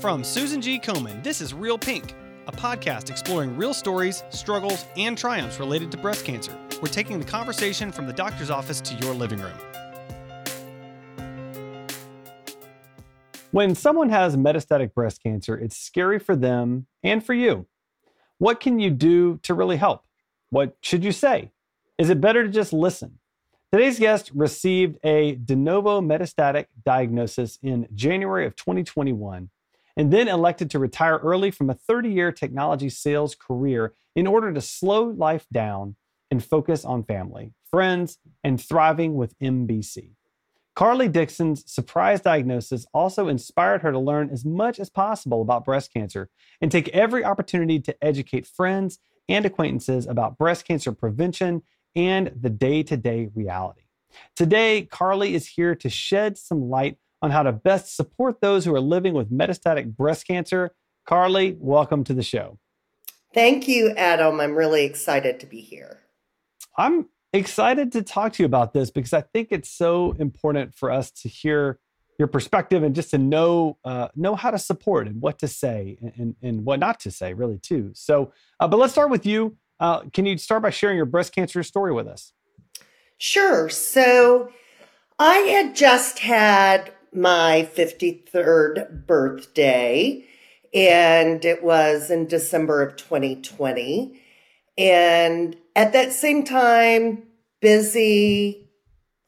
From Susan G. Komen, this is Real Pink, a podcast exploring real stories, struggles, and triumphs related to breast cancer. We're taking the conversation from the doctor's office to your living room. When someone has metastatic breast cancer, it's scary for them and for you. What can you do to really help? What should you say? Is it better to just listen? Today's guest received a de novo metastatic diagnosis in January of 2021 and then elected to retire early from a 30 year technology sales career in order to slow life down and focus on family, friends, and thriving with MBC. Carlee Dixon's surprise diagnosis also inspired her to learn as much as possible about breast cancer and take every opportunity to educate friends and acquaintances about breast cancer prevention and the day to day reality. Today, Carlee is here to shed some light on how to best support those who are living with metastatic breast cancer. Carlee, welcome to the show. Thank you, Adam. I'm really excited to be here. I'm excited to talk to you about this because I think it's so important for us to hear your perspective and just to know uh, know how to support and what to say and, and, and what not to say, really, too. So, uh, but let's start with you. Uh, can you start by sharing your breast cancer story with us? Sure. So, I had just had my 53rd birthday, and it was in December of 2020. And at that same time, busy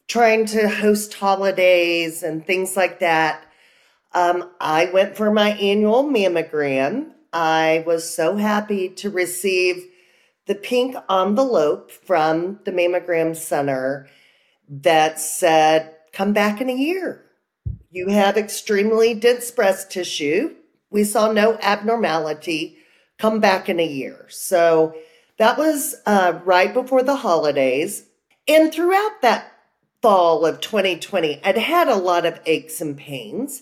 trying to host holidays and things like that. Um, I went for my annual mammogram. I was so happy to receive the pink envelope from the mammogram center that said, come back in a year. You have extremely dense breast tissue. We saw no abnormality. Come back in a year. So that was uh, right before the holidays. And throughout that fall of 2020, I'd had a lot of aches and pains.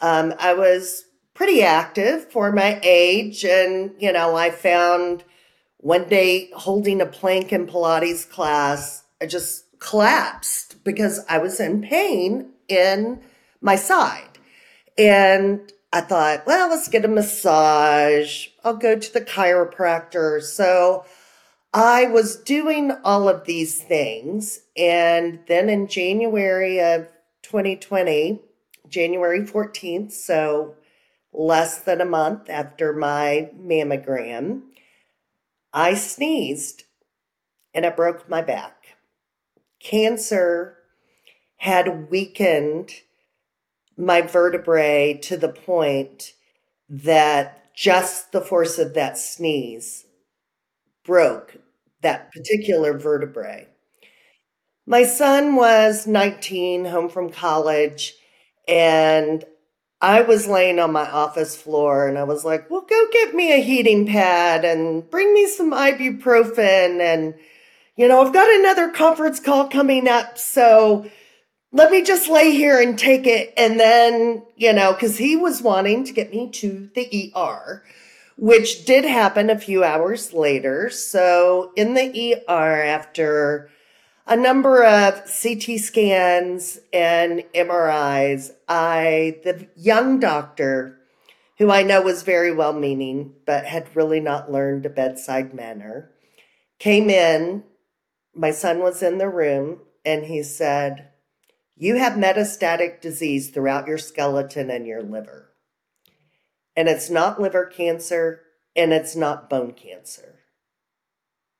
Um, I was pretty active for my age. And, you know, I found one day holding a plank in Pilates class, I just collapsed because I was in pain in my side. And I thought, well, let's get a massage. I'll go to the chiropractor. So I was doing all of these things. And then in January of 2020, January 14th, so less than a month after my mammogram, I sneezed and it broke my back. Cancer had weakened my vertebrae to the point that just the force of that sneeze broke that particular vertebrae. My son was 19, home from college, and I was laying on my office floor and I was like, well, go get me a heating pad and bring me some ibuprofen. And, you know, I've got another conference call coming up. So let me just lay here and take it. And then, you know, because he was wanting to get me to the ER, which did happen a few hours later. So in the ER, after a number of CT scans and MRIs, I, the young doctor, who I know was very well meaning, but had really not learned a bedside manner, came in. My son was in the room and he said, you have metastatic disease throughout your skeleton and your liver. And it's not liver cancer and it's not bone cancer.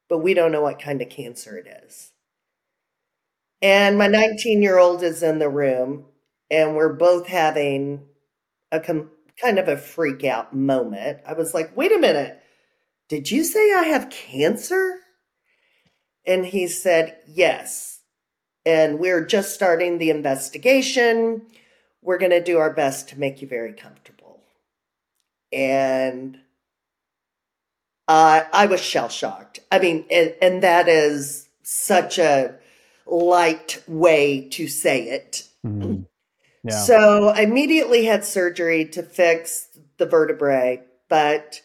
But we don't know what kind of cancer it is. And my 19 year old is in the room, and we're both having a com- kind of a freak out moment. I was like, wait a minute, did you say I have cancer? And he said, yes and we're just starting the investigation. We're going to do our best to make you very comfortable. And uh, I was shell shocked. I mean, and, and that is such a light way to say it. Mm-hmm. Yeah. So I immediately had surgery to fix the vertebrae, but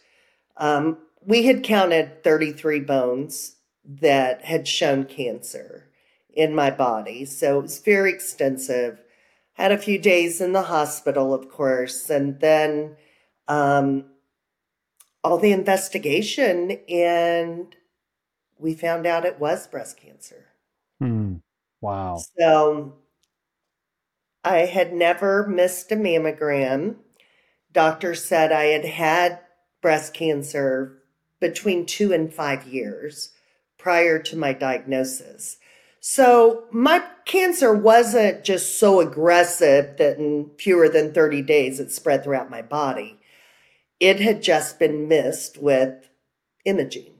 um, we had counted 33 bones that had shown cancer in my body. So it was very extensive. Had a few days in the hospital, of course, and then um, all the investigation, and we found out it was breast cancer. Hmm. Wow. So I had never missed a mammogram. Doctor said I had had breast cancer between two and five years prior to my diagnosis. So my cancer wasn't just so aggressive that in fewer than 30 days it spread throughout my body. It had just been missed with imaging.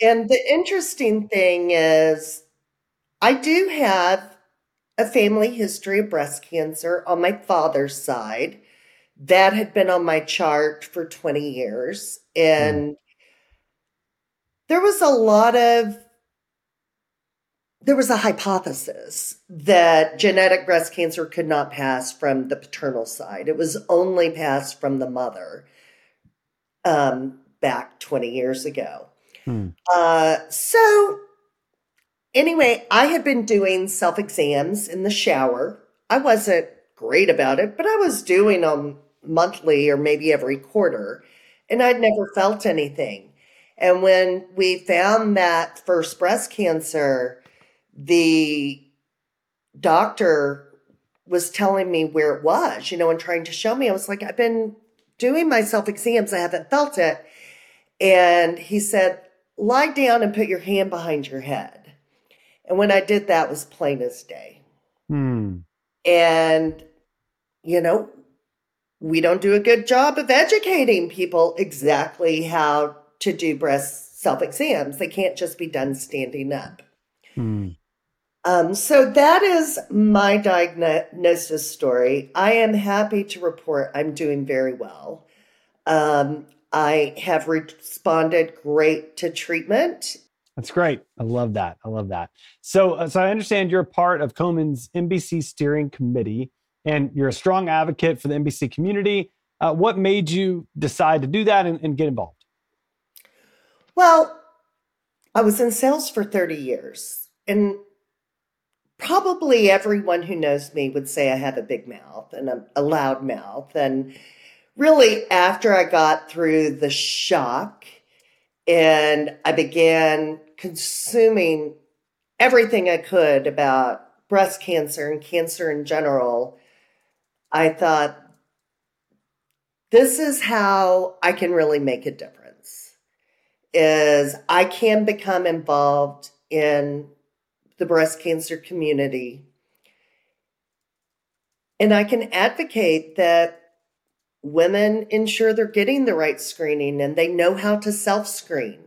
And the interesting thing is, I do have a family history of breast cancer on my father's side. That had been on my chart for 20 years. And mm. there was a lot of there was a hypothesis that genetic breast cancer could not pass from the paternal side. It was only passed from the mother um, back 20 years ago. Hmm. Uh, so, anyway, I had been doing self exams in the shower. I wasn't great about it, but I was doing them monthly or maybe every quarter, and I'd never felt anything. And when we found that first breast cancer, the doctor was telling me where it was, you know, and trying to show me. I was like, I've been doing my self exams, I haven't felt it. And he said, lie down and put your hand behind your head. And when I did that, was plain as day. Hmm. And, you know, we don't do a good job of educating people exactly how to do breast self exams. They can't just be done standing up. Hmm. Um, so that is my diagnosis story. I am happy to report I'm doing very well. Um, I have responded great to treatment. That's great. I love that. I love that. So, uh, so I understand you're part of Komen's MBC steering committee, and you're a strong advocate for the MBC community. Uh, what made you decide to do that and, and get involved? Well, I was in sales for 30 years, and probably everyone who knows me would say I have a big mouth and a, a loud mouth. And really, after I got through the shock and I began consuming everything I could about breast cancer and cancer in general, I thought, this is how I can really make a difference is I can become involved in the breast cancer community. And I can advocate that women ensure they're getting the right screening and they know how to self screen.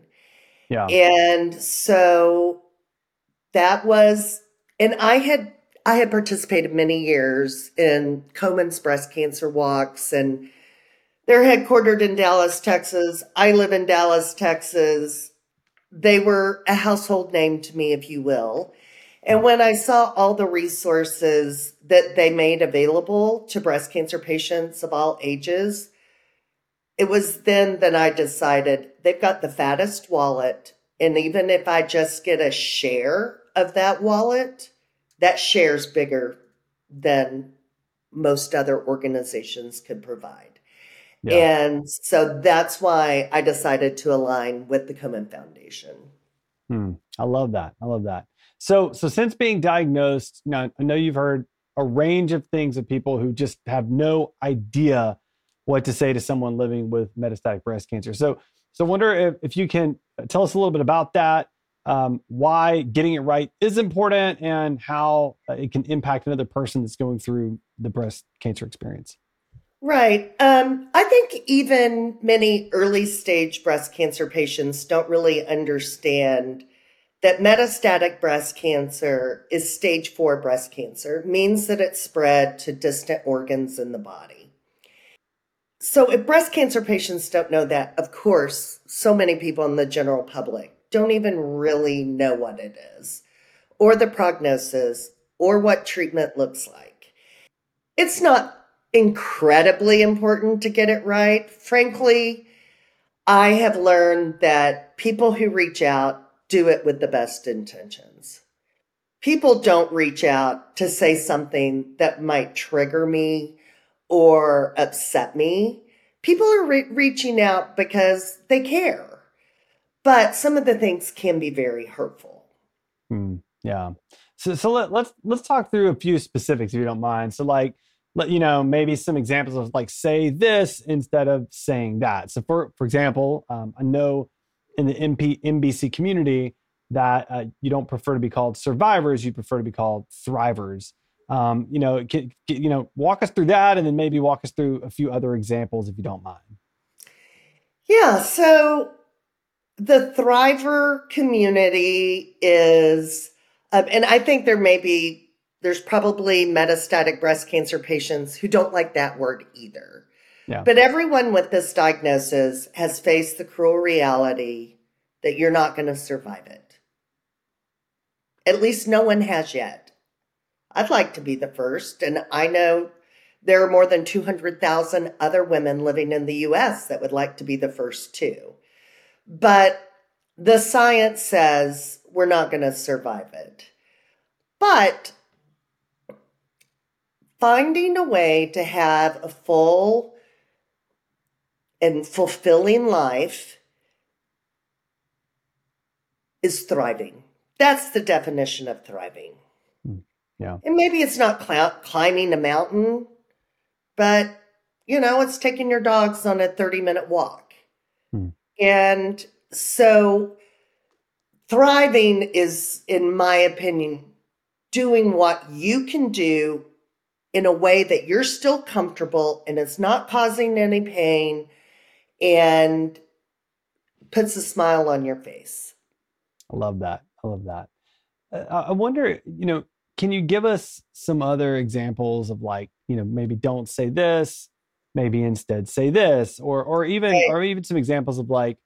Yeah. And so that was, and I had, I had participated many years in Komen's breast cancer walks and they're headquartered in Dallas, Texas. I live in Dallas, Texas. They were a household name to me, if you will. And when I saw all the resources that they made available to breast cancer patients of all ages, it was then that I decided they've got the fattest wallet. And even if I just get a share of that wallet, that share's bigger than most other organizations could provide. Yeah. And so that's why I decided to align with the Komen Foundation. Hmm. I love that. I love that. So, so since being diagnosed, now I know you've heard a range of things of people who just have no idea what to say to someone living with metastatic breast cancer. So, so I wonder if, if you can tell us a little bit about that, um, why getting it right is important, and how uh, it can impact another person that's going through the breast cancer experience. Right. Um, I think even many early stage breast cancer patients don't really understand that metastatic breast cancer is stage four breast cancer, means that it's spread to distant organs in the body. So, if breast cancer patients don't know that, of course, so many people in the general public don't even really know what it is, or the prognosis, or what treatment looks like. It's not incredibly important to get it right. Frankly, I have learned that people who reach out do it with the best intentions. People don't reach out to say something that might trigger me or upset me. People are re- reaching out because they care. But some of the things can be very hurtful. Hmm, yeah. So, so let, let's let's talk through a few specifics if you don't mind. So, like, let you know maybe some examples of like say this instead of saying that. So, for for example, um, I know in the MP, MBC community that uh, you don't prefer to be called survivors, you prefer to be called thrivers. Um, you know, can, can, you know, walk us through that, and then maybe walk us through a few other examples if you don't mind. Yeah. So the thriver community is, um, and I think there may be, there's probably metastatic breast cancer patients who don't like that word either. Yeah. But everyone with this diagnosis has faced the cruel reality that you're not going to survive it. At least no one has yet. I'd like to be the first, and I know there are more than 200,000 other women living in the US that would like to be the first too. But the science says we're not going to survive it. But finding a way to have a full and fulfilling life is thriving. That's the definition of thriving. Yeah. And maybe it's not cl- climbing a mountain, but you know, it's taking your dogs on a 30 minute walk. Hmm. And so thriving is, in my opinion, doing what you can do in a way that you're still comfortable and it's not causing any pain and puts a smile on your face. I love that. I love that. Uh, I wonder, you know, can you give us some other examples of like, you know, maybe don't say this, maybe instead say this, or or even Right. or even some examples of like,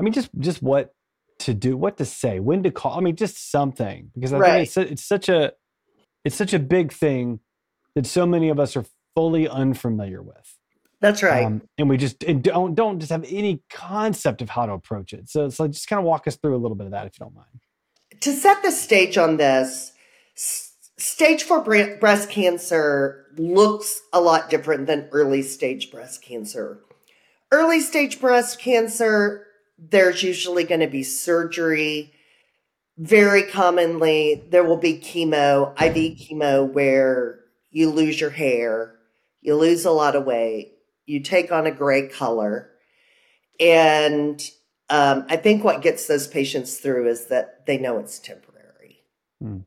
I mean, just just what to do, what to say, when to call. I mean, just something because I Right. think it's it's such a it's such a big thing that so many of us are fully unfamiliar with. That's right. Um, and we just and don't don't just have any concept of how to approach it. So so just kind of walk us through a little bit of that if you don't mind. to set the stage on this, stage four breast cancer looks a lot different than early stage breast cancer. Early stage breast cancer, there's usually going to be surgery. Very commonly, there will be chemo, IV chemo, where you lose your hair, you lose a lot of weight, you take on a gray color. And um, I think what gets those patients through is that they know it's temporary. Hmm.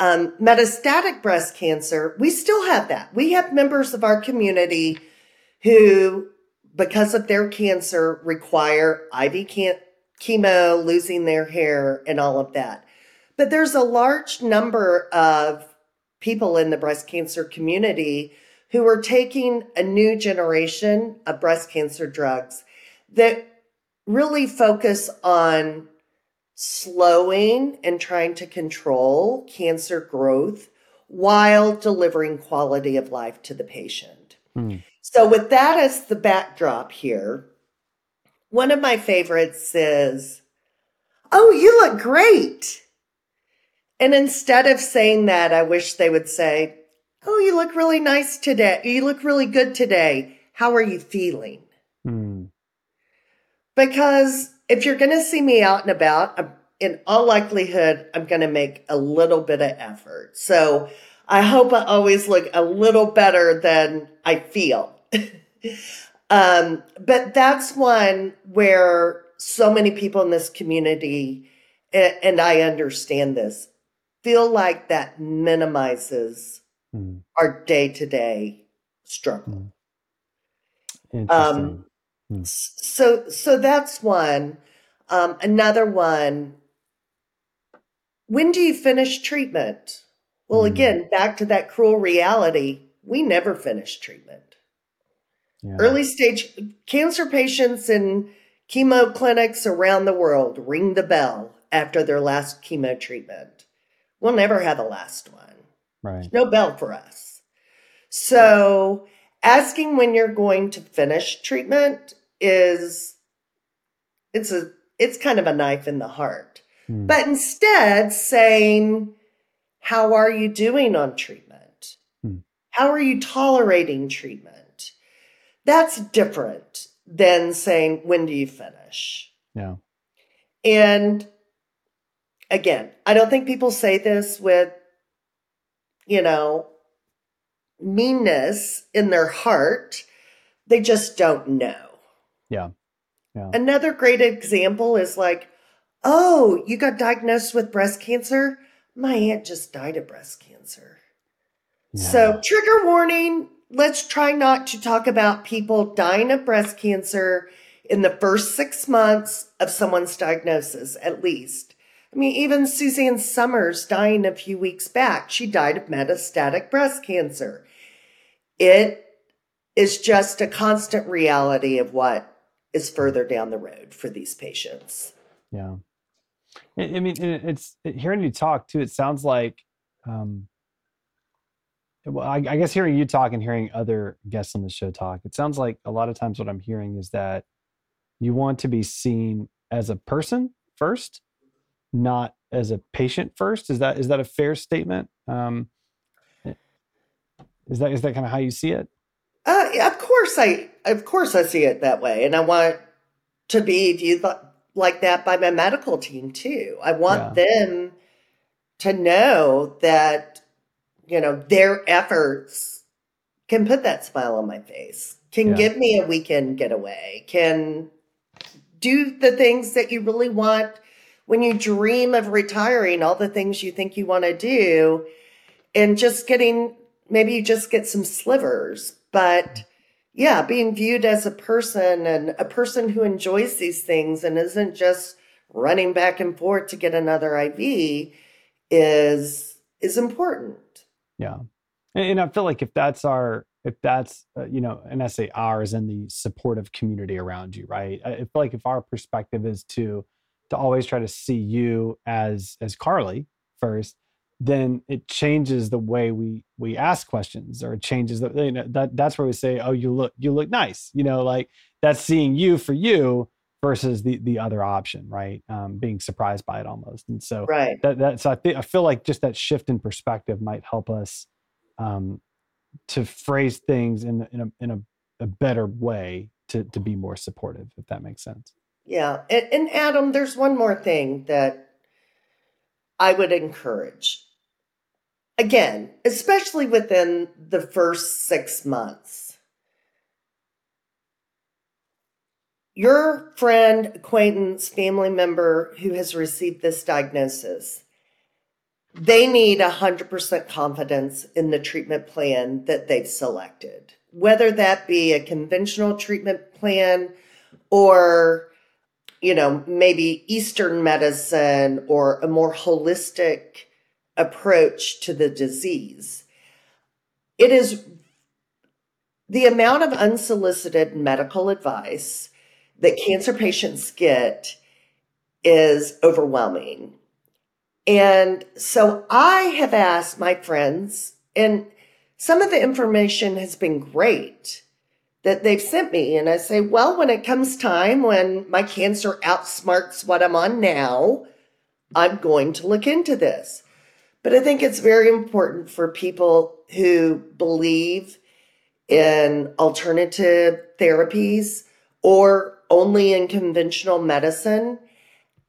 Um, metastatic breast cancer, we still have that. We have members of our community who, because of their cancer, require IV can- chemo, losing their hair, and all of that. But there's a large number of people in the breast cancer community who are taking a new generation of breast cancer drugs that really focus on slowing and trying to control cancer growth while delivering quality of life to the patient. Hmm. So, with that as the backdrop here, one of my favorites is, Oh, you look great. And instead of saying that, I wish they would say, Oh, you look really nice today. You look really good today. How are you feeling? Hmm. Because if you're going to see me out and about, I'm, in all likelihood, I'm going to make a little bit of effort. So I hope I always look a little better than I feel. um, but that's one where so many people in this community, and, and I understand this, feel like that minimizes Hmm. our day to day struggle. Interesting. So, so that's one. Um, another one. When do you finish treatment? Well, Mm. again, back to that cruel reality. We never finish treatment. yeah. Early stage cancer patients in chemo clinics around the world ring the bell after their last chemo treatment. We'll never have a last one Right. no bell for us. So asking when you're going to finish treatment is it's a it's kind of a knife in the heart. Hmm. But instead saying how are you doing on treatment? Hmm. How are you tolerating treatment? That's different than saying, when do you finish? Yeah. And again, I don't think people say this with, you know, meanness in their heart. They just don't know. Yeah. Yeah. Another great example is like, oh, you got diagnosed with breast cancer? My aunt just died of breast cancer. Yeah. So, trigger warning let's try not to talk about people dying of breast cancer in the first six months of someone's diagnosis, at least. I mean, even Suzanne Somers dying a few weeks back, she died of metastatic breast cancer. It is just a constant reality of what is further down the road for these patients. Yeah. I mean, it's hearing you talk too. It sounds like, um, well, I, I guess hearing you talk and hearing other guests on the show talk, it sounds like a lot of times what I'm hearing is that you want to be seen as a person first, not as a patient first. Is that is that a fair statement? Um, is that is that kind of how you see it? Uh, yeah, of course, I of course I see it that way, and I want to be viewed like that by my medical team too. I want them to know that you know their efforts can put that smile on my face, can Yeah. give me a weekend getaway, can do the things that you really want when you dream of retiring, all the things you think you want to do, and just getting maybe you just get some slivers, but yeah, being viewed as a person and a person who enjoys these things and isn't just running back and forth to get another IV is is important. Yeah, and, I feel like if that's our, if that's uh, you know, and I say ours and the supportive community around you, right? I feel like if our perspective is to to always try to see you as as Carlee first, then it changes the way we we ask questions, or it changes the you know that that's where we say, oh, you look you look nice, you know, like that's seeing you for you versus the the other option, right? Um, being surprised by it almost, and so Right. that that's I think I feel like just that shift in perspective might help us um, to phrase things in in a in a, a better way to to be more supportive, if that makes sense. Yeah. And, and Adam, there's one more thing that I would encourage. Again, especially within the first six months. Your friend, acquaintance, family member who has received this diagnosis, they need 100% confidence in the treatment plan that they've selected, whether that be a conventional treatment plan or you know, maybe Eastern medicine or a more holistic approach to the disease. It is the amount of unsolicited medical advice that cancer patients get is overwhelming. And so I have asked my friends, and some of the information has been great that they've sent me. And I say, well, when it comes time when my cancer outsmarts what I'm on now, I'm going to look into this. But I think it's very important for people who believe in alternative therapies or only in conventional medicine,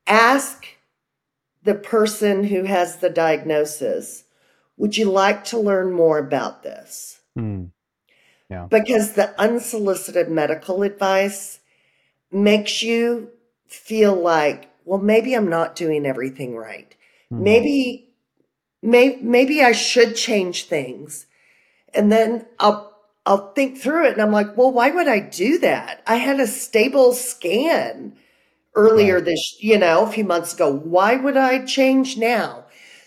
ask the person who has the diagnosis, would you like to learn more about this? Hmm. Hmm. because the unsolicited medical advice makes you feel like, well, maybe I'm not doing everything right. Hmm. Maybe, may, maybe I should change things. And then I'll, I'll think through it and I'm like, well, why would I do that? I had a stable scan earlier Right. this, you know, a few months ago. Why would I change now?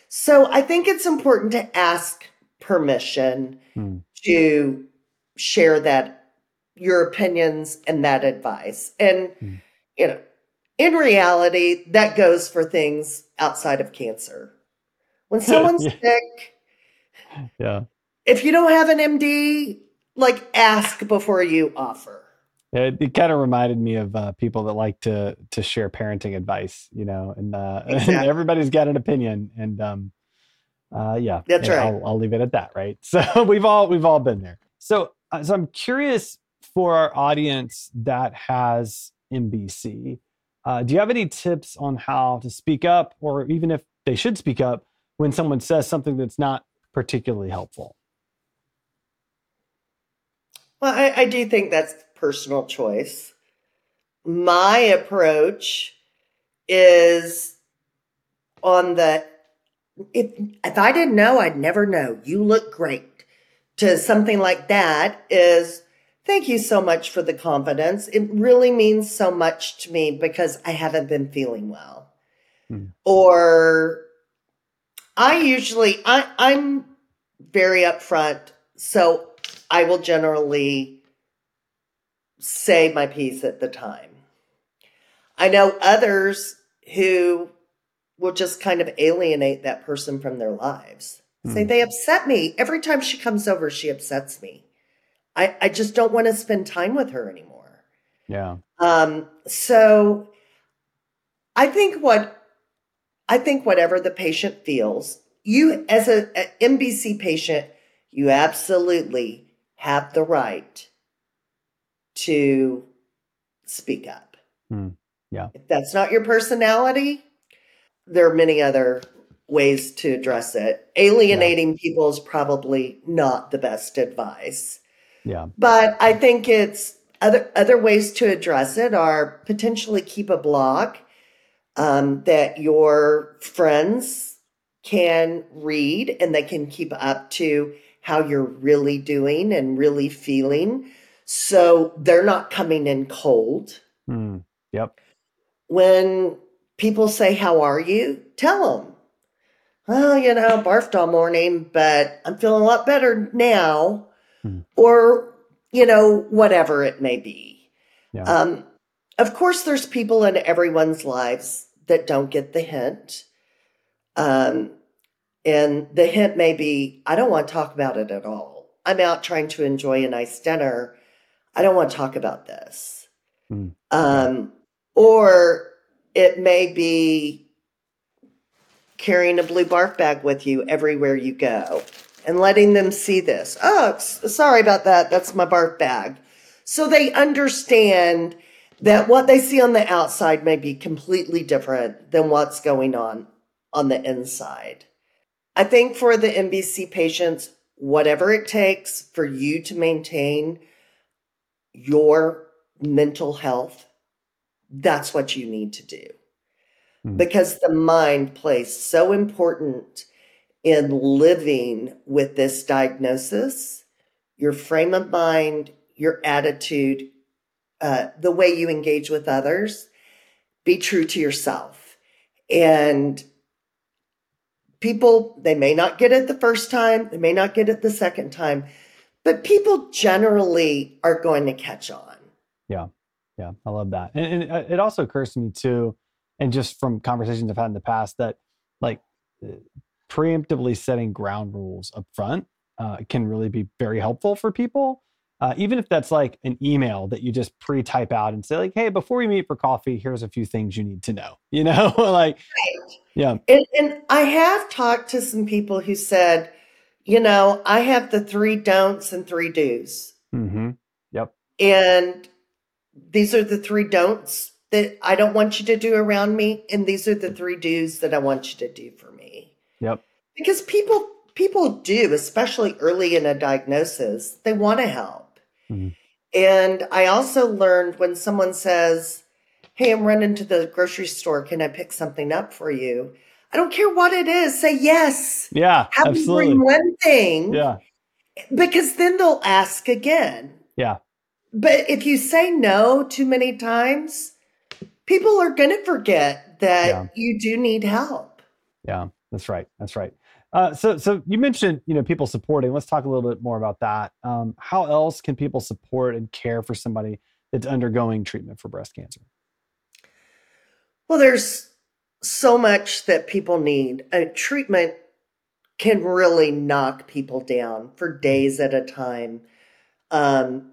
So I think it's important to ask permission Hmm. to share that your opinions and that advice. And Hmm. you know, in reality, that goes for things outside of cancer. When someone's Yeah. sick, Yeah. if you don't have an MD, like ask before you offer. It, it kind of reminded me of uh, people that like to to share parenting advice, you know, and uh, Exactly. everybody's got an opinion, and um, Uh, yeah, That's right. I'll, I'll leave it at that. Right. So we've all we've all been there. So so I'm curious for our audience that has MBC. Uh, do you have any tips on how to speak up, or even if they should speak up when someone says something that's not particularly helpful? Well, I, I do think that's personal choice. My approach is on the if if I didn't know, I'd never know. You look great. To something like that is thank you so much for the confidence. It really means so much to me because I haven't been feeling well. Hmm. Or I usually I, I'm very upfront, so I will generally say my piece at the time. I know others who will just kind of alienate that person from their lives. Say they upset me. Every time she comes over, she upsets me. I, I just don't want to spend time with her anymore. Yeah. Um, so I think what I think whatever the patient feels, you as a, a MBC patient, you absolutely have the right to speak up. Hmm. Yeah. If that's not your personality, there are many other ways to address it. Alienating people is probably not the best advice. Yeah. But I think it's other other ways to address it are potentially keep a blog um, that your friends can read and they can keep up to how you're really doing and really feeling. So they're not coming in cold. Hmm. Yep. When people say, How are you? Tell them, Well, you know, barfed all morning, but I'm feeling a lot better now. Hmm. Or, you know, whatever it may be. Yeah. Um, of course, there's people in everyone's lives that don't get the hint. Um, and the hint may be, I don't want to talk about it at all. I'm out trying to enjoy a nice dinner. I don't want to talk about this. Hmm. Um, or it may be carrying a blue barf bag with you everywhere you go and letting them see this. Oh, sorry about that. That's my barf bag. So they understand that what they see on the outside may be completely different than what's going on on the inside. I think for the MBC patients, whatever it takes for you to maintain your mental health, that's what you need to do. Hmm. Because the mind plays so important in living with this diagnosis, your frame of mind, your attitude, uh, the way you engage with others, be true to yourself. And people, they may not get it the first time, they may not get it the second time, but people generally are going to catch on. Yeah, Yeah. I love that. And, and uh, it also occurs to me too, and just from conversations I've had in the past, that like uh, preemptively setting ground rules up front uh, can really be very helpful for people. Uh, even if that's like an email that you just pre-type out and say like, "Hey, before we meet for coffee, here's a few things you need to know." You know, like yeah, And, and I have talked to some people who said, you know, I have the three don'ts and three do's. hmm yep, And these are the three don'ts that I don't want you to do around me. And these are the three do's that I want you to do for me. yep, Because people people do, especially early in a diagnosis, they want to help. Mhm. And I also learned when someone says, Hey, I'm running to the grocery store. Can I pick something up for you? I don't care what it is. Say yes. yeah, Have absolutely, bring one thing yeah, because then they'll ask again. yeah, But if you say no too many times, people are going to forget that Yeah. you do need help. yeah. That's right, that's right. Uh, so, so you mentioned you know people supporting. Let's talk a little bit more about that. Um, how else can people support and care for somebody that's undergoing treatment for breast cancer? Well, there's so much that people need. A treatment can really knock people down for days at a time. Um,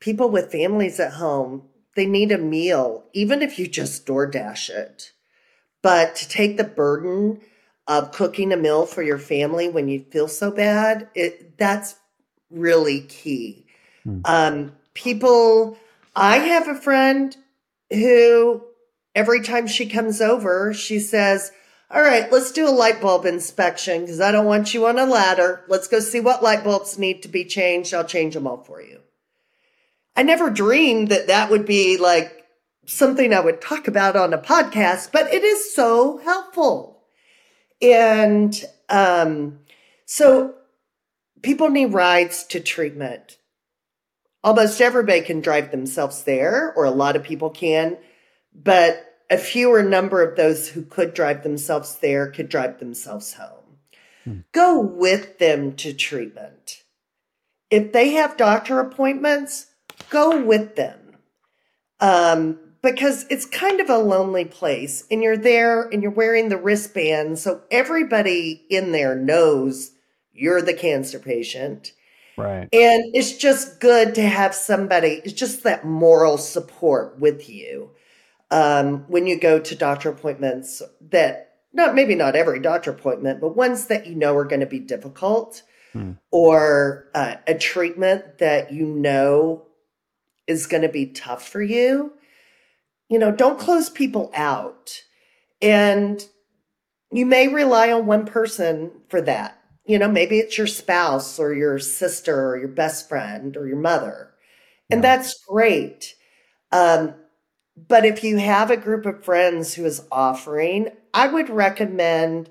people with families at home, they need a meal, even if you just DoorDash it. But to take the burden of cooking a meal for your family when you feel so bad, it that's really key. Hmm. Um, people, I have a friend who every time she comes over, she says, All right, let's do a light bulb inspection because I don't want you on a ladder. Let's go see what light bulbs need to be changed. I'll change them all for you. I never dreamed that that would be like something I would talk about on a podcast, but it is so helpful. And um, so people need rides to treatment. Almost everybody can drive themselves there, or a lot of people can, but a fewer number of those who could drive themselves there could drive themselves home. Hmm. Go with them to treatment. If they have doctor appointments, go with them. Um, because it's kind of a lonely place and you're there and you're wearing the wristband. So everybody in there knows you're the cancer patient. Right. And it's just good to have somebody, it's just that moral support with you um, when you go to doctor appointments that, not maybe not every doctor appointment, but ones that you know are going to be difficult Hmm. or uh, a treatment that you know is going to be tough for you. You know, don't close people out. And you may rely on one person for that. You know, maybe it's your spouse or your sister or your best friend or your mother. And Yeah. that's great. Um, but if you have a group of friends who is offering, I would recommend,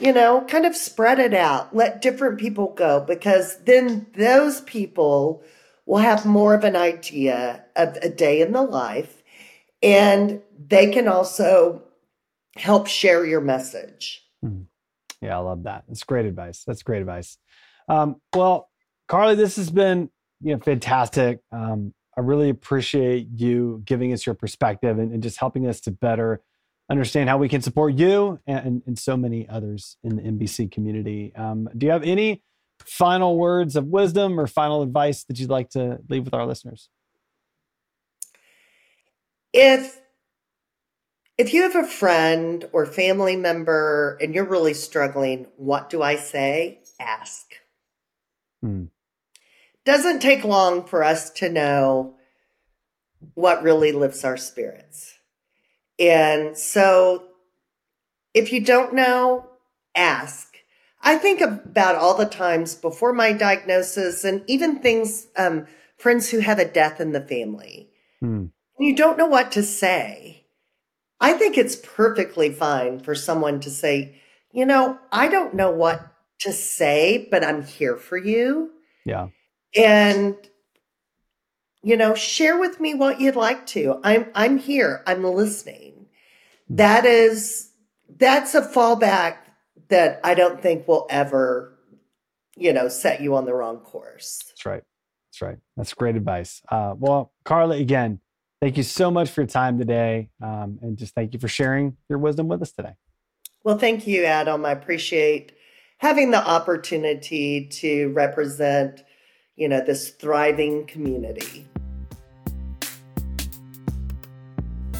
you know, kind of spread it out, let different people go, because then those people will have more of an idea of a day in the life and they can also help share your message. Yeah, I love that. That's great advice. That's great advice. Um, well, Carlee, this has been you know fantastic. Um, I really appreciate you giving us your perspective and, and just helping us to better understand how we can support you and, and, and so many others in the MBC community. Um, do you have any final words of wisdom or final advice that you'd like to leave with our listeners? If if you have a friend or family member and you're really struggling, what do I say? Ask. Hmm. Doesn't take long for us to know what really lifts our spirits. And so if you don't know, ask. I think about all the times before my diagnosis and even things, um, friends who have a death in the family. Hmm. And you don't know what to say. I think it's perfectly fine for someone to say, you know, I don't know what to say, but I'm here for you. Yeah. And you know, share with me what you'd like to. I'm I'm here. I'm listening. That is that's a fallback that I don't think will ever, you know, set you on the wrong course. That's right. That's right. That's great advice. Uh, well, Carla, again, thank you so much for your time today. Um, and just thank you for sharing your wisdom with us today. Well, thank you, Adam. I appreciate having the opportunity to represent, you know, this thriving community.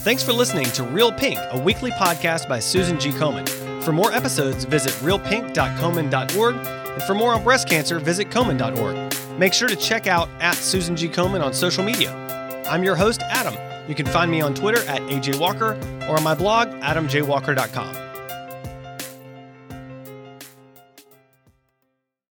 Thanks for listening to Real Pink, a weekly podcast by Susan G. Komen. For more episodes, visit realpink.komen.org, and for more on breast cancer, visit komen.org. Make sure to check out at Susan G. Komen on social media. I'm your host, Adam. You can find me on Twitter at AJ Walker or on my blog, adamjwalker.com.